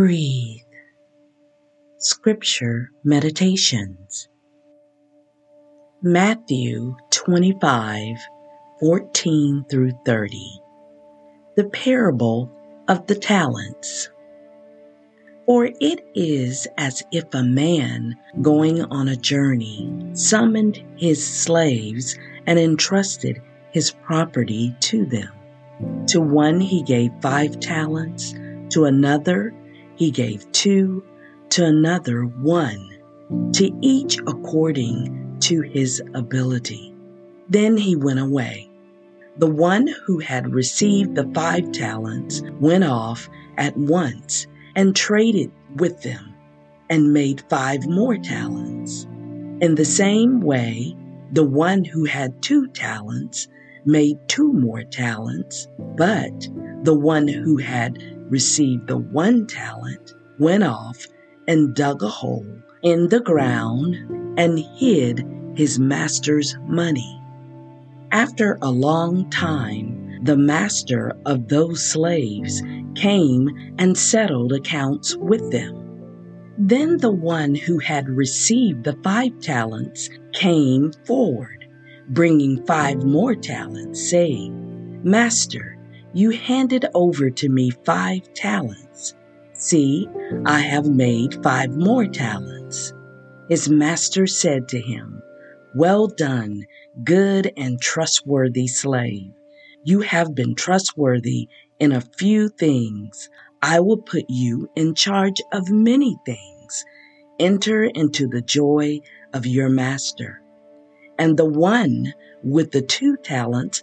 Breathe. Scripture Meditations Matthew 25 14 through 30. The parable of the talents. For it is as if a man going on a journey summoned his slaves and entrusted his property to them. To one he gave five talents, to another he gave two, to another one, to each according to his ability. Then he went away. The one who had received the five talents went off at once and traded with them and made five more talents. In the same way, the one who had two talents made two more talents, but the one who had received the one talent went off and dug a hole in the ground and hid his master's money. After a long time, the master of those slaves came and settled accounts with them. Then the one who had received the five talents came forward, bringing five more talents, saying, Master, you handed over to me five talents. See, I have made five more talents. His master said to him, Well done, good and trustworthy slave. You have been trustworthy in a few things. I will put you in charge of many things. Enter into the joy of your master. And the one with the two talents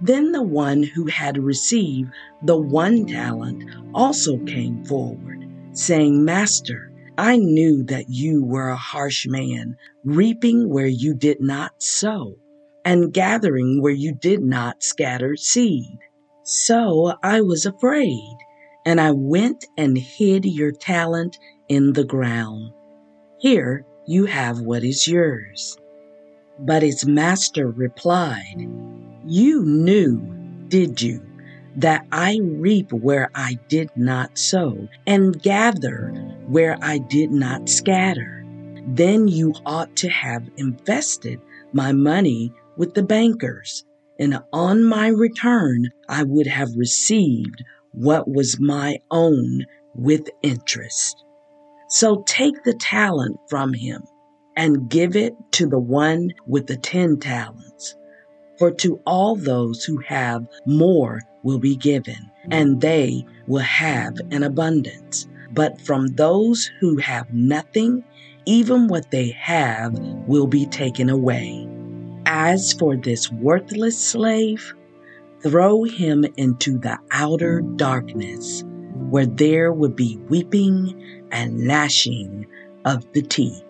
Then the one who had received the one talent also came forward, saying, Master, I knew that you were a harsh man, reaping where you did not sow, and gathering where you did not scatter seed. So I was afraid, and I went and hid your talent in the ground. Here you have what is yours. But his master replied, You knew, did you, that I reap where I did not sow, and gather where I did not scatter? Then you ought to have invested my money with the bankers, and on my return I would have received what was my own with interest. So take the talent from him and give it to the one with the ten talents. For to all those who have more will be given, and they will have an abundance. But from those who have nothing, even what they have will be taken away. As for this worthless slave, throw him into the outer darkness, where there will be weeping and gnashing of the teeth.